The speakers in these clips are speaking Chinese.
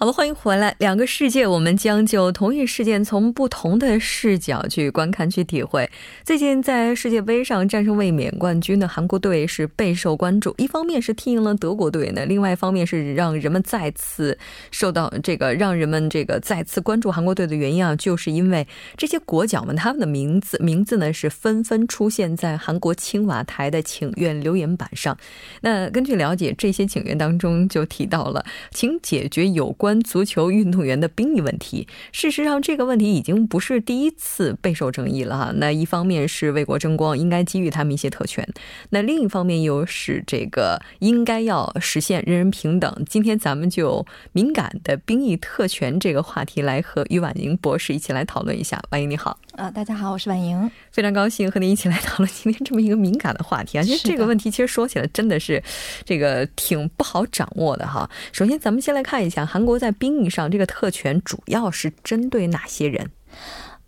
好了，欢迎回来。两个世界，我们将就同一事件从不同的视角去观看、去体会。最近在世界杯上战胜卫冕冠军的韩国队是备受关注，一方面是踢赢了德国队呢，另外一方面是让人们再次受到这个让人们这个再次关注韩国队的原因啊，就是因为这些国脚们他们的名字名字呢是纷纷出现在韩国青瓦台的请愿留言板上。那根据了解，这些请愿当中就提到了，请解决有关。关足球运动员的兵役问题，事实上这个问题已经不是第一次备受争议了哈。那一方面是为国争光，应该给予他们一些特权；那另一方面又是这个应该要实现人人平等。今天咱们就敏感的兵役特权这个话题来和于婉莹博士一起来讨论一下。婉莹你好，啊，大家好，我是婉莹，非常高兴和您一起来讨论今天这么一个敏感的话题啊。其实这个问题其实说起来真的是这个挺不好掌握的哈。首先咱们先来看一下韩国。在兵役上，这个特权主要是针对哪些人？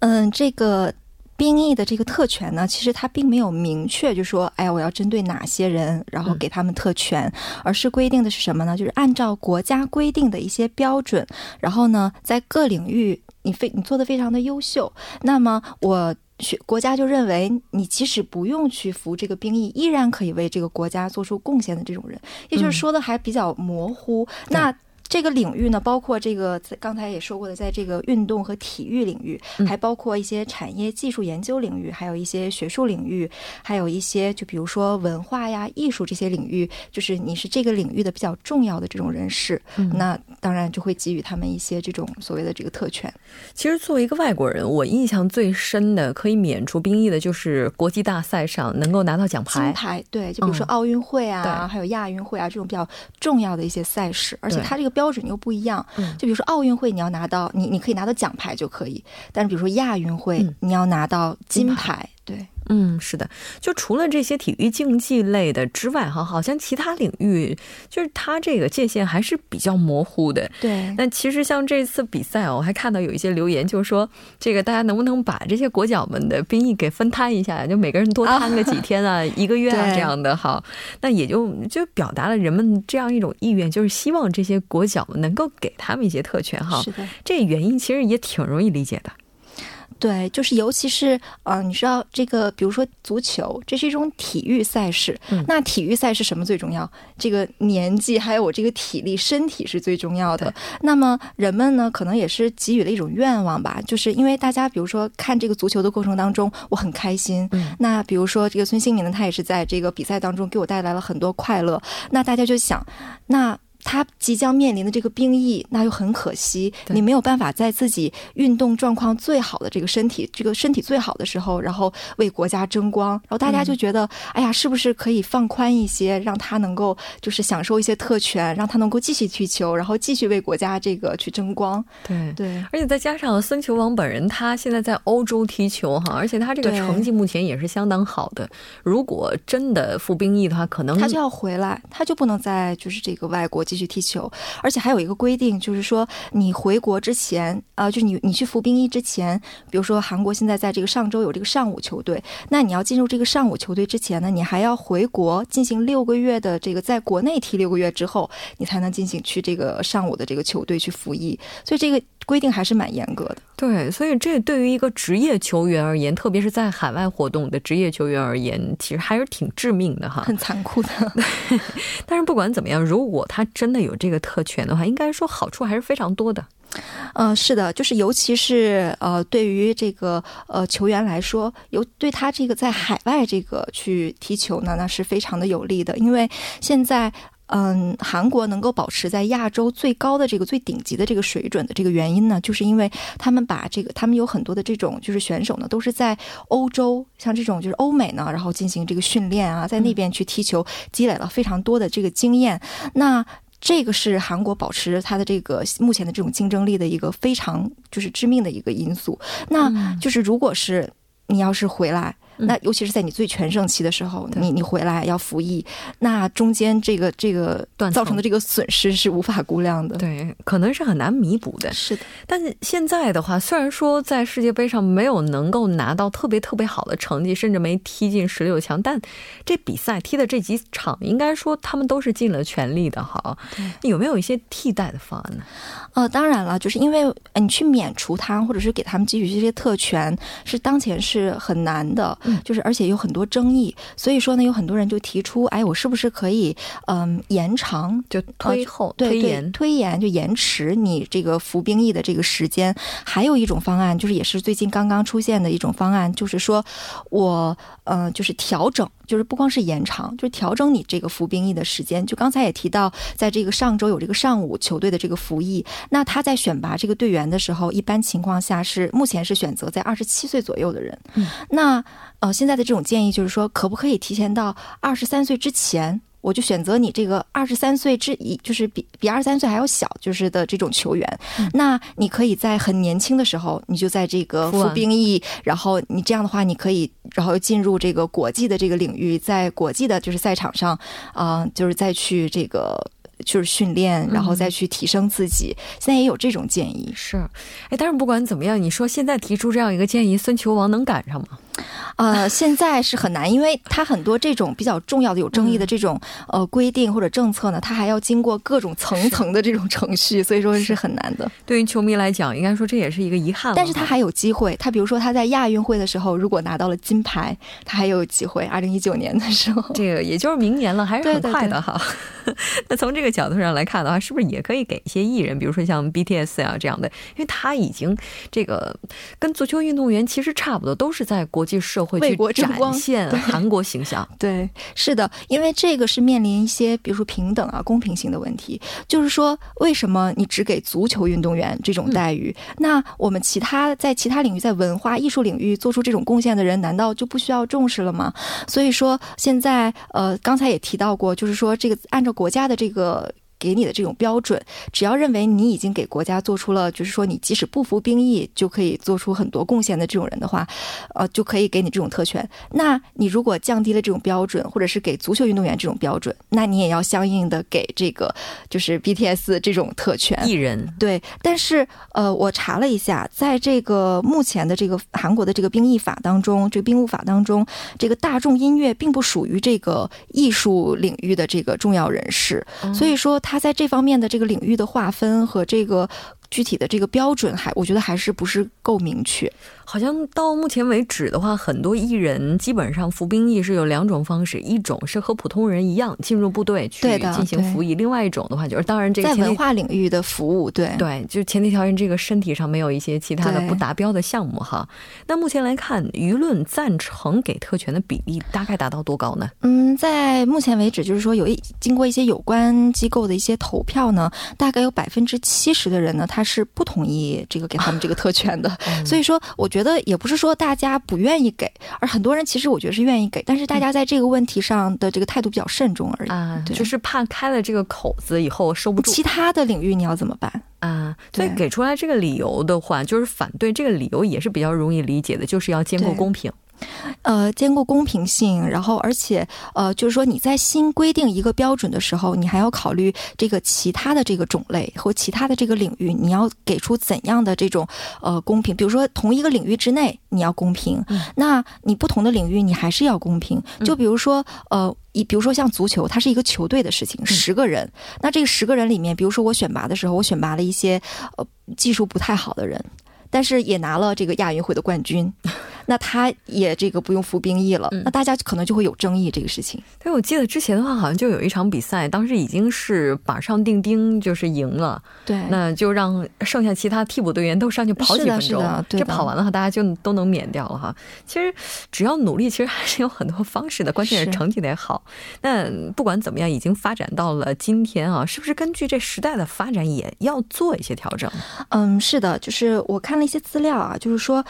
嗯，这个兵役的这个特权呢，其实它并没有明确就说，哎，我要针对哪些人，然后给他们特权，而是规定的是什么呢？就是按照国家规定的一些标准，然后呢，在各领域你非你做的非常的优秀，那么我学国家就认为你即使不用去服这个兵役，依然可以为这个国家做出贡献的这种人，也就是说的还比较模糊。那这个领域呢，包括这个刚才也说过的，在这个运动和体育领域，还包括一些产业技术研究领域，还有一些学术领域，还有一些就比如说文化呀、艺术这些领域，就是你是这个领域的比较重要的这种人士，那当然就会给予他们一些这种所谓的这个特权。其实作为一个外国人，我印象最深的可以免除兵役的就是国际大赛上能够拿到奖牌。金牌，对，就比如说奥运会啊，还有亚运会啊这种比较重要的一些赛事，而且它这个标。标准又不一样，就比如说奥运会，你要拿到你你可以拿到奖牌就可以，但是比如说亚运会，你要拿到金牌，对。嗯，是的，就除了这些体育竞技类的之外，哈，好像其他领域就是它这个界限还是比较模糊的。对。那其实像这次比赛，我还看到有一些留言，就是说这个大家能不能把这些国脚们的兵役给分摊一下，就每个人多摊个几天啊，一个月啊这样的哈。那也就就表达了人们这样一种意愿，就是希望这些国脚们能够给他们一些特权哈。是的。这原因其实也挺容易理解的。对，就是尤其是呃，你知道这个，比如说足球，这是一种体育赛事。那体育赛事什么最重要？这个年纪还有我这个体力、身体是最重要的。那么人们呢，可能也是给予了一种愿望吧，就是因为大家比如说看这个足球的过程当中，我很开心。那比如说这个孙兴民呢，他也是在这个比赛当中给我带来了很多快乐。那大家就想，那。他即将面临的这个兵役，那又很可惜，你没有办法在自己运动状况最好的这个身体，这个身体最好的时候，然后为国家争光。然后大家就觉得，哎呀，是不是可以放宽一些，让他能够就是享受一些特权，让他能够继续踢球，然后继续为国家这个去争光。对对，而且再加上孙球王本人，他现在在欧洲踢球哈，而且他这个成绩目前也是相当好的。如果真的服兵役的话，可能他就要回来，他就不能在就是这个外国。继续踢球，而且还有一个规定，就是说你回国之前啊，就是你你去服兵役之前，比如说韩国现在在这个上周有这个上午球队，那你要进入这个上午球队之前呢，你还要回国进行六个月的这个在国内踢六个月之后，你才能进行去这个上午的这个球队去服役，所以这个。规定还是蛮严格的，对，所以这对于一个职业球员而言，特别是在海外活动的职业球员而言，其实还是挺致命的哈，很残酷的。但是不管怎么样，如果他真的有这个特权的话，应该说好处还是非常多的。嗯，是的，就是尤其是呃，对于这个呃球员来说，有对他这个在海外这个去踢球呢，那是非常的有利的，因为现在。嗯，韩国能够保持在亚洲最高的这个最顶级的这个水准的这个原因呢，就是因为他们把这个他们有很多的这种就是选手呢，都是在欧洲，像这种就是欧美呢，然后进行这个训练啊，在那边去踢球，积累了非常多的这个经验。那这个是韩国保持它的这个目前的这种竞争力的一个非常就是致命的一个因素。那就是如果是。你要是回来。那尤其是在你最全盛期的时候，你你回来要服役，那中间这个这个造成的这个损失是无法估量的，对，可能是很难弥补的。是的，但是现在的话，虽然说在世界杯上没有能够拿到特别特别好的成绩，甚至没踢进十六强，但这比赛踢的这几场，应该说他们都是尽了全力的。哈，有没有一些替代的方案呢？呃，当然了，就是因为你去免除他，或者是给他们给予这些特权，是当前是很难的。就是而且有很多争议，所以说呢，有很多人就提出，哎，我是不是可以嗯延长，就推后推延推延就延迟你这个服兵役的这个时间？还有一种方案，就是也是最近刚刚出现的一种方案，就是说我呃就是调整。就是不光是延长，就是调整你这个服兵役的时间。就刚才也提到，在这个上周有这个上午球队的这个服役，那他在选拔这个队员的时候，一般情况下是目前是选择在二十七岁左右的人。那呃，现在的这种建议就是说，可不可以提前到二十三岁之前？我就选择你这个二十三岁之一，就是比比二十三岁还要小，就是的这种球员。那你可以在很年轻的时候，你就在这个服兵役，然后你这样的话，你可以然后进入这个国际的这个领域，在国际的就是赛场上啊，就是再去这个就是训练，然后再去提升自己。现在也有这种建议，是，哎，但是不管怎么样，你说现在提出这样一个建议，孙球王能赶上吗？呃，现在是很难，因为它很多这种比较重要的、有争议的这种呃规定或者政策呢，它还要经过各种层层的这种程序，所以说是很难的。对于球迷来讲，应该说这也是一个遗憾。但是他还有机会，他比如说他在亚运会的时候，如果拿到了金牌，他还有机会。二零一九年的时候，这个也就是明年了，还是很快的哈。那从这个角度上来看的话，是不是也可以给一些艺人，比如说像 BTS 啊这样的，因为他已经这个跟足球运动员其实差不多，都是在国际社会去展现韩国形象。对，是的，因为这个是面临一些比如说平等啊、公平性的问题，就是说为什么你只给足球运动员这种待遇？那我们其他在其他领域，在文化艺术领域做出这种贡献的人，难道就不需要重视了吗？所以说现在呃，刚才也提到过，就是说这个按照。国家的这个。给你的这种标准，只要认为你已经给国家做出了，就是说你即使不服兵役就可以做出很多贡献的这种人的话，呃，就可以给你这种特权。那你如果降低了这种标准，或者是给足球运动员这种标准，那你也要相应的给这个就是 BTS 这种特权。艺人对，但是呃，我查了一下，在这个目前的这个韩国的这个兵役法当中，这个兵务法当中，这个大众音乐并不属于这个艺术领域的这个重要人士，所以说。他他在这方面的这个领域的划分和这个。具体的这个标准还，我觉得还是不是够明确。好像到目前为止的话，很多艺人基本上服兵役是有两种方式，一种是和普通人一样进入部队去进行服役，另外一种的话就是，当然这个在文化领域的服务，对对，就前提条件这个身体上没有一些其他的不达标的项目哈。那目前来看，舆论赞成给特权的比例大概达到多高呢？嗯，在目前为止，就是说有一经过一些有关机构的一些投票呢，大概有百分之七十的人呢，他。他是不同意这个给他们这个特权的，所以说我觉得也不是说大家不愿意给，而很多人其实我觉得是愿意给，但是大家在这个问题上的这个态度比较慎重而已啊，就是怕开了这个口子以后收不住。其他的领域你要怎么办啊？所以给出来这个理由的话，就是反对这个理由也是比较容易理解的，就是要兼顾公平。呃，兼顾公平性，然后而且呃，就是说你在新规定一个标准的时候，你还要考虑这个其他的这个种类和其他的这个领域，你要给出怎样的这种呃公平？比如说同一个领域之内你要公平，那你不同的领域你还是要公平。就比如说呃，一比如说像足球，它是一个球队的事情，十个人，那这个十个人里面，比如说我选拔的时候，我选拔了一些呃技术不太好的人。但是也拿了这个亚运会的冠军，那他也这个不用服兵役了，那大家可能就会有争议这个事情。对，我记得之前的话，好像就有一场比赛，当时已经是板上钉钉，就是赢了。对，那就让剩下其他替补队员都上去跑几分钟，这跑完了话，大家就都能免掉了哈。其实只要努力，其实还是有很多方式的，关键是成绩得好。那不管怎么样，已经发展到了今天啊，是不是根据这时代的发展，也要做一些调整？嗯，是的，就是我看。那些资料啊，就是说，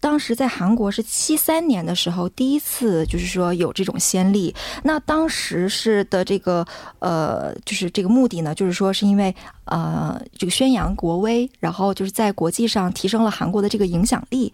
当时在韩国是七三年的时候，第一次就是说有这种先例。那当时是的这个呃，就是这个目的呢，就是说是因为呃这个宣扬国威，然后就是在国际上提升了韩国的这个影响力。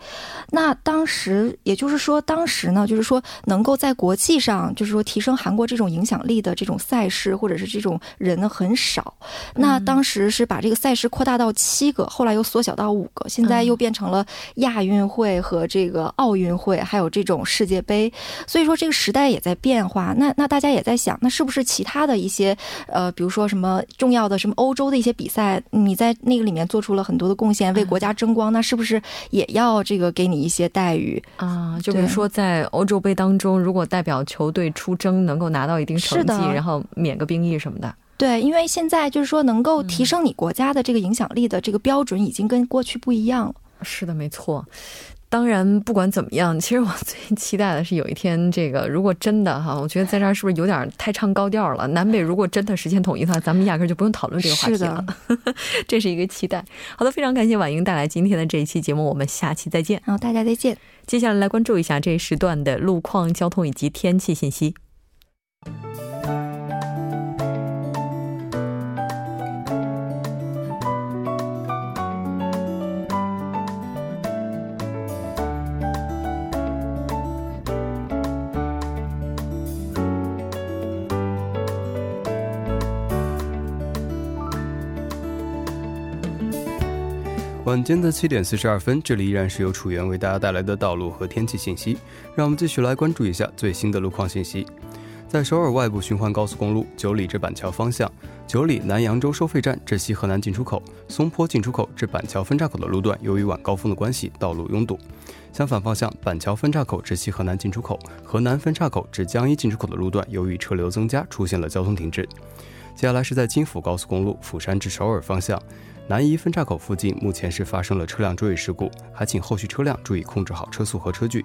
那当时也就是说，当时呢，就是说能够在国际上就是说提升韩国这种影响力的这种赛事或者是这种人呢很少。那当时是把这个赛事扩大到七个，后来又缩小到五个，现在又变成了亚运会和这个奥运会，还有这种世界杯。所以说这个时代也在变化。那那大家也在想，那是不是其他的一些呃，比如说什么重要的什么欧洲的一些比赛，你在那个里面做出了很多的贡献，为国家争光，那是不是也要这个给你一些待遇啊？就比如说在欧洲杯当中，如果代表球队出征，能够拿到一定成绩，然后免个兵役什么的。对，因为现在就是说，能够提升你国家的这个影响力的这个标准，已经跟过去不一样了。是的，没错。当然，不管怎么样，其实我最期待的是有一天，这个如果真的哈，我觉得在这儿是不是有点太唱高调了？南北如果真的实现统一的话，咱们压根就不用讨论这个话题了。这是一个期待。好的，非常感谢婉莹带来今天的这一期节目，我们下期再见。好，大家再见。接下来来关注一下这一时段的路况、交通以及天气信息。晚间的七点四十二分，这里依然是由楚源为大家带来的道路和天气信息。让我们继续来关注一下最新的路况信息。在首尔外部循环高速公路九里至板桥方向，九里南扬州收费站至西河南进出口、松坡进出口至板桥分岔口的路段，由于晚高峰的关系，道路拥堵。相反方向，板桥分岔口至西河南进出口、河南分岔口至江一进出口的路段，由于车流增加，出现了交通停滞。接下来是在京釜高速公路釜山至首尔方向。南宜分岔口附近目前是发生了车辆追尾事故，还请后续车辆注意控制好车速和车距。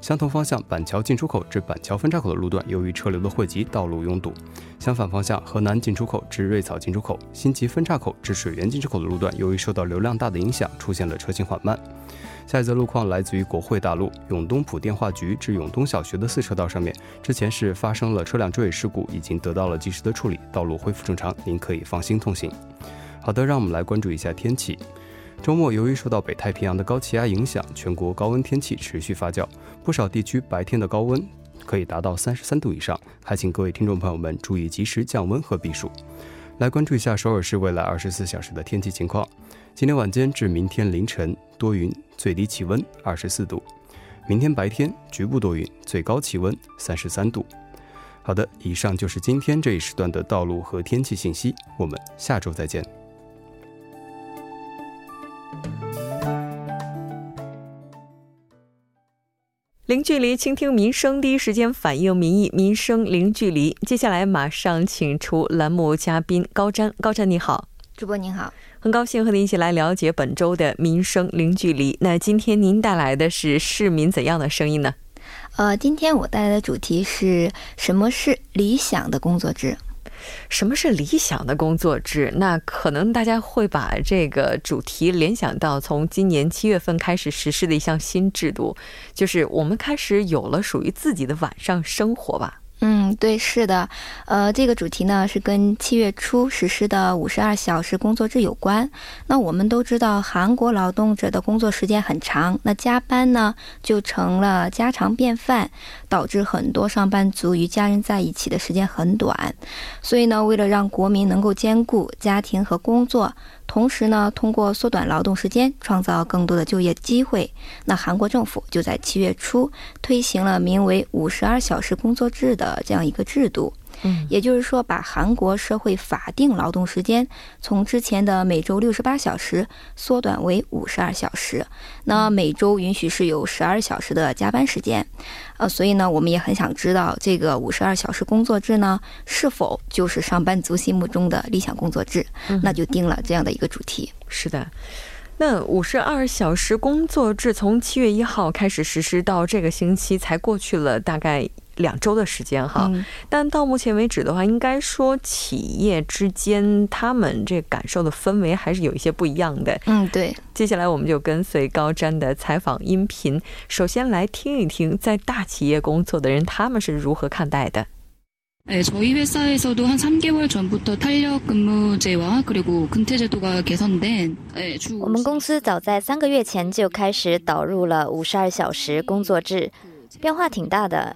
相同方向板桥进出口至板桥分岔口的路段，由于车流的汇集，道路拥堵。相反方向河南进出口至瑞草进出口、新集分岔口至水源进出口的路段，由于受到流量大的影响，出现了车行缓慢。下一则路况来自于国会大路永东浦电话局至永东小学的四车道上面，之前是发生了车辆追尾事故，已经得到了及时的处理，道路恢复正常，您可以放心通行。好的，让我们来关注一下天气。周末由于受到北太平洋的高气压影响，全国高温天气持续发酵，不少地区白天的高温可以达到三十三度以上，还请各位听众朋友们注意及时降温和避暑。来关注一下首尔市未来二十四小时的天气情况。今天晚间至明天凌晨多云，最低气温二十四度；明天白天局部多云，最高气温三十三度。好的，以上就是今天这一时段的道路和天气信息，我们下周再见。零距离倾听民生，第一时间反映民意，民生零距离。接下来马上请出栏目嘉宾高瞻，高瞻你好，主播您好，很高兴和您一起来了解本周的民生零距离。那今天您带来的是市民怎样的声音呢？呃，今天我带来的主题是什么是理想的工作制？什么是理想的工作制？那可能大家会把这个主题联想到从今年七月份开始实施的一项新制度，就是我们开始有了属于自己的晚上生活吧。嗯，对，是的，呃，这个主题呢是跟七月初实施的五十二小时工作制有关。那我们都知道，韩国劳动者的工作时间很长，那加班呢就成了家常便饭，导致很多上班族与家人在一起的时间很短。所以呢，为了让国民能够兼顾家庭和工作。同时呢，通过缩短劳动时间，创造更多的就业机会。那韩国政府就在七月初推行了名为“五十二小时工作制”的这样一个制度。嗯，也就是说，把韩国社会法定劳动时间从之前的每周六十八小时缩短为五十二小时。那每周允许是有十二小时的加班时间。呃，所以呢，我们也很想知道，这个五十二小时工作制呢，是否就是上班族心目中的理想工作制？那就定了这样的一个主题。是的。那五十二小时工作制从七月一号开始实施，到这个星期才过去了大概两周的时间哈。但到目前为止的话，应该说企业之间他们这感受的氛围还是有一些不一样的。嗯，对。接下来我们就跟随高瞻的采访音频，首先来听一听在大企业工作的人他们是如何看待的。 네저희회사에서도한3개월전부터탄력근무제와그리고근태제도가개선된주我们公司早在三个月前就开始导入了五十二小时工作制，变化挺大的。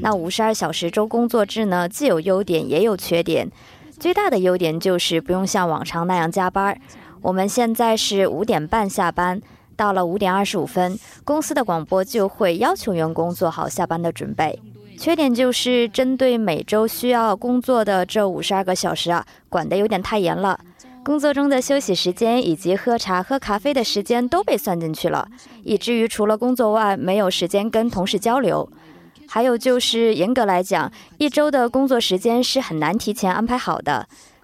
那五十二小时周工作制呢，既有优点也有缺点。最大的优点就是不用像往常那样加班。我们现在是五点半下班，到了五点二十五分，公司的广播就会要求员工做好下班的准备。缺点就是针对每周需要工作的这五十二个小时啊，管得有点太严了。工作中的休息时间以及喝茶、喝咖啡的时间都被算进去了，以至于除了工作外没有时间跟同事交流。还有就是，严格来讲，一周的工作时间是很难提前安排好的。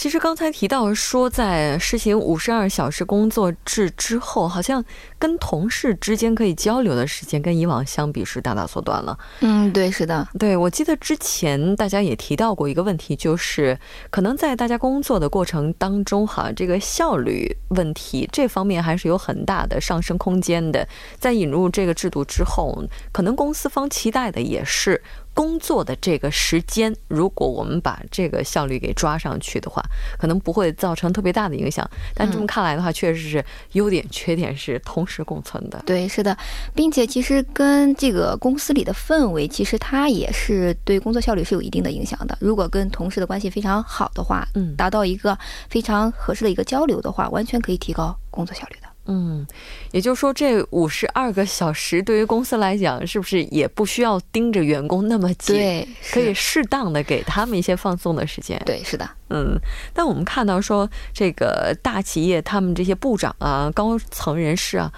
其实刚才提到说，在实行五十二小时工作制之后，好像跟同事之间可以交流的时间跟以往相比是大大缩短了。嗯，对，是的，对我记得之前大家也提到过一个问题，就是可能在大家工作的过程当中，哈，这个效率问题这方面还是有很大的上升空间的。在引入这个制度之后，可能公司方期待的也是。工作的这个时间，如果我们把这个效率给抓上去的话，可能不会造成特别大的影响。但这么看来的话，确实是优点缺点是同时共存的。对，是的，并且其实跟这个公司里的氛围，其实它也是对工作效率是有一定的影响的。如果跟同事的关系非常好的话，嗯，达到一个非常合适的一个交流的话，完全可以提高工作效率的。嗯，也就是说，这五十二个小时对于公司来讲，是不是也不需要盯着员工那么紧？对，可以适当的给他们一些放松的时间。对，是的。嗯，但我们看到说，这个大企业他们这些部长啊、高层人士啊，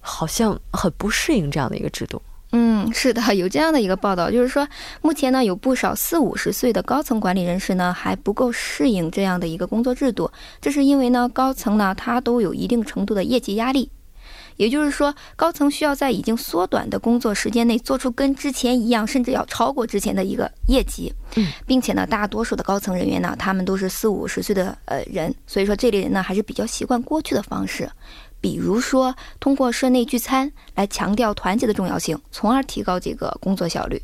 好像很不适应这样的一个制度。嗯，是的，有这样的一个报道，就是说，目前呢，有不少四五十岁的高层管理人士呢，还不够适应这样的一个工作制度。这是因为呢，高层呢，他都有一定程度的业绩压力，也就是说，高层需要在已经缩短的工作时间内，做出跟之前一样，甚至要超过之前的一个业绩。嗯，并且呢，大多数的高层人员呢，他们都是四五十岁的呃人，所以说这类人呢，还是比较习惯过去的方式。比如说，通过社内聚餐来强调团结的重要性，从而提高这个工作效率。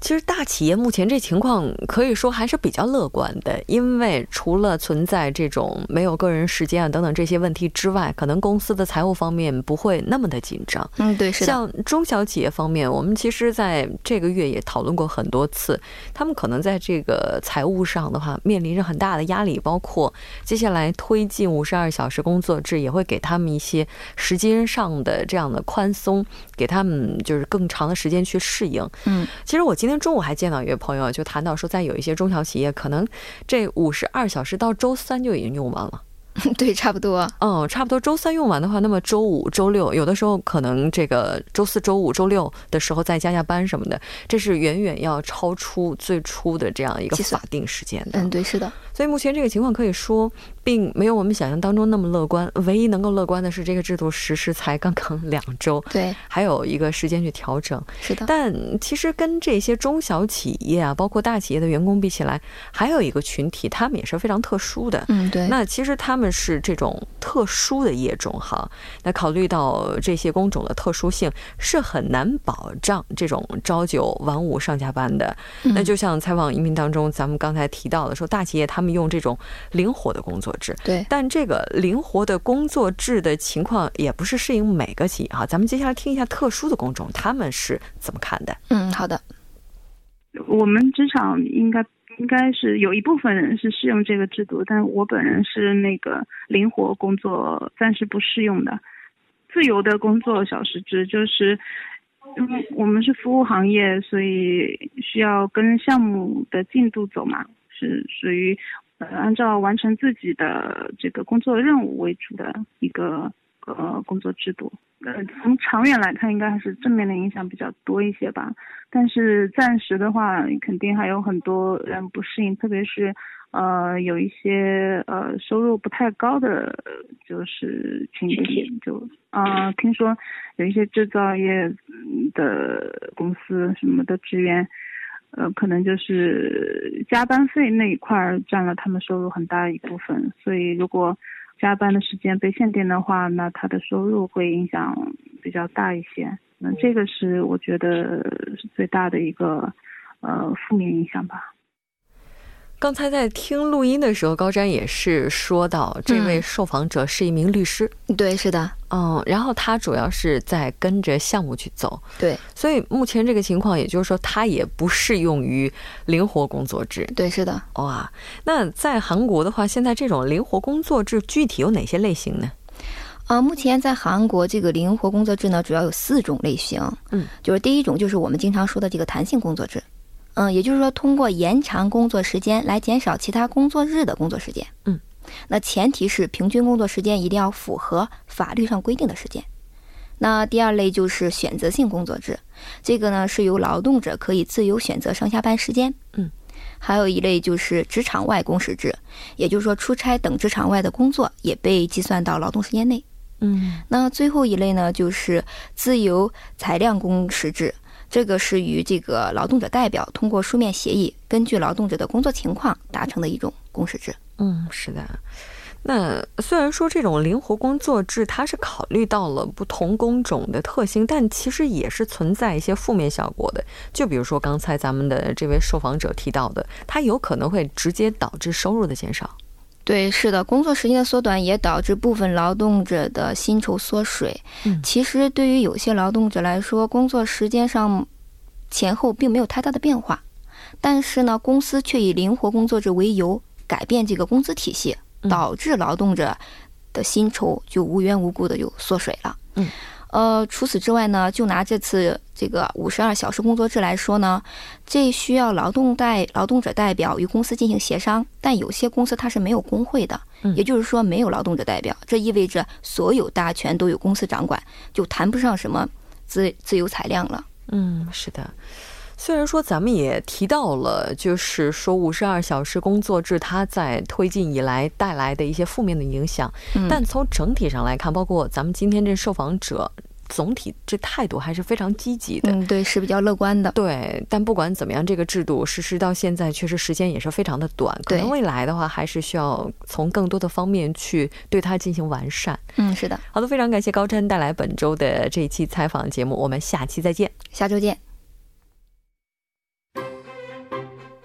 其实大企业目前这情况可以说还是比较乐观的，因为除了存在这种没有个人时间啊等等这些问题之外，可能公司的财务方面不会那么的紧张。嗯，对，是像中小企业方面，我们其实在这个月也讨论过很多次，他们可能在这个财务上的话面临着很大的压力，包括接下来推进五十二小时工作制，也会给他们一些时间上的这样的宽松，给他们就是更长的时间去适应。嗯，其实我今。今天中午还见到一位朋友，就谈到说，在有一些中小企业，可能这五十二小时到周三就已经用完了。对，差不多。嗯，差不多。周三用完的话，那么周五、周六，有的时候可能这个周四周五、周六的时候再加加班什么的，这是远远要超出最初的这样一个法定时间的。嗯，对，是的。所以目前这个情况可以说。并没有我们想象当中那么乐观。唯一能够乐观的是，这个制度实施才刚刚两周，对，还有一个时间去调整。是的。但其实跟这些中小企业啊，包括大企业的员工比起来，还有一个群体，他们也是非常特殊的。嗯，对。那其实他们是这种特殊的业种哈。那考虑到这些工种的特殊性，是很难保障这种朝九晚五上下班的。那就像采访移民当中，咱们刚才提到的，说大企业他们用这种灵活的工作。制对，但这个灵活的工作制的情况也不是适应每个企业哈。咱们接下来听一下特殊的工种，他们是怎么看的？嗯，好的。我们职场应该应该是有一部分人是适用这个制度，但我本人是那个灵活工作暂时不适用的，自由的工作小时制就是，嗯，我们是服务行业，所以需要跟项目的进度走嘛，是属于呃按照完成自己的这个工作任务为主的一个呃工作制度。呃，从长远来看，应该还是正面的影响比较多一些吧。但是暂时的话，肯定还有很多人不适应，特别是呃有一些呃收入不太高的就是群体，就啊听说有一些制造业的公司什么的职员，呃可能就是加班费那一块儿占了他们收入很大一部分，所以如果。加班的时间被限定的话，那他的收入会影响比较大一些。那这个是我觉得是最大的一个呃负面影响吧。刚才在听录音的时候，高瞻也是说到，这位受访者是一名律师。对，是的，嗯，然后他主要是在跟着项目去走。对，所以目前这个情况，也就是说，他也不适用于灵活工作制。对，是的。哇，那在韩国的话，现在这种灵活工作制具体有哪些类型呢？啊，目前在韩国这个灵活工作制呢，主要有四种类型。嗯，就是第一种就是我们经常说的这个弹性工作制。嗯，也就是说，通过延长工作时间来减少其他工作日的工作时间。嗯，那前提是平均工作时间一定要符合法律上规定的时间。那第二类就是选择性工作制，这个呢是由劳动者可以自由选择上下班时间。嗯，还有一类就是职场外工时制，也就是说出差等职场外的工作也被计算到劳动时间内。嗯，那最后一类呢就是自由裁量工时制。这个是与这个劳动者代表通过书面协议，根据劳动者的工作情况达成的一种工时制。嗯，是的。那虽然说这种灵活工作制它是考虑到了不同工种的特性，但其实也是存在一些负面效果的。就比如说刚才咱们的这位受访者提到的，它有可能会直接导致收入的减少。对，是的，工作时间的缩短也导致部分劳动者的薪酬缩水。嗯，其实对于有些劳动者来说，工作时间上前后并没有太大的变化，但是呢，公司却以灵活工作制为由改变这个工资体系，导致劳动者的薪酬就无缘无故的就缩水了。嗯。呃，除此之外呢，就拿这次这个五十二小时工作制来说呢，这需要劳动代劳动者代表与公司进行协商，但有些公司它是没有工会的，也就是说没有劳动者代表，这意味着所有大权都由公司掌管，就谈不上什么自自由裁量了。嗯，是的。虽然说咱们也提到了，就是说五十二小时工作制它在推进以来带来的一些负面的影响，但从整体上来看，包括咱们今天这受访者，总体这态度还是非常积极的。嗯，对，是比较乐观的。对，但不管怎么样，这个制度实施到现在，确实时间也是非常的短。可能未来的话，还是需要从更多的方面去对它进行完善。嗯，是的。好的，非常感谢高琛带来本周的这一期采访节目，我们下期再见。下周见。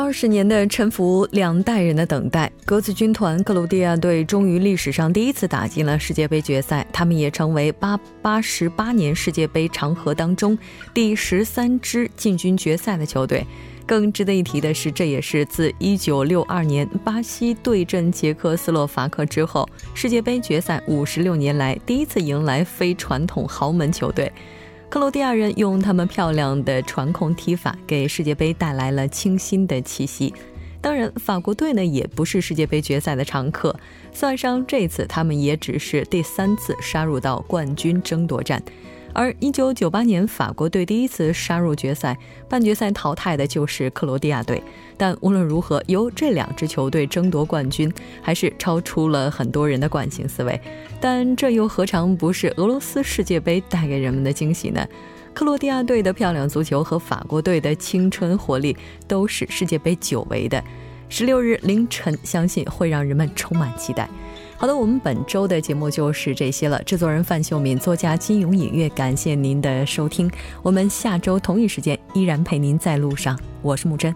二十年的沉浮，两代人的等待，格子军团克罗地亚队终于历史上第一次打进了世界杯决赛，他们也成为八八十八年世界杯长河当中第十三支进军决赛的球队。更值得一提的是，这也是自一九六二年巴西对阵捷克斯洛伐克之后，世界杯决赛五十六年来第一次迎来非传统豪门球队。克罗地亚人用他们漂亮的传控踢法，给世界杯带来了清新的气息。当然，法国队呢也不是世界杯决赛的常客，算上这次，他们也只是第三次杀入到冠军争夺战。而1998年法国队第一次杀入决赛，半决赛淘汰的就是克罗地亚队。但无论如何，由这两支球队争夺冠军，还是超出了很多人的惯性思维。但这又何尝不是俄罗斯世界杯带给人们的惊喜呢？克罗地亚队的漂亮足球和法国队的青春活力，都是世界杯久违的。十六日凌晨，相信会让人们充满期待。好的，我们本周的节目就是这些了。制作人范秀敏，作家金勇隐月，感谢您的收听。我们下周同一时间依然陪您在路上。我是木真。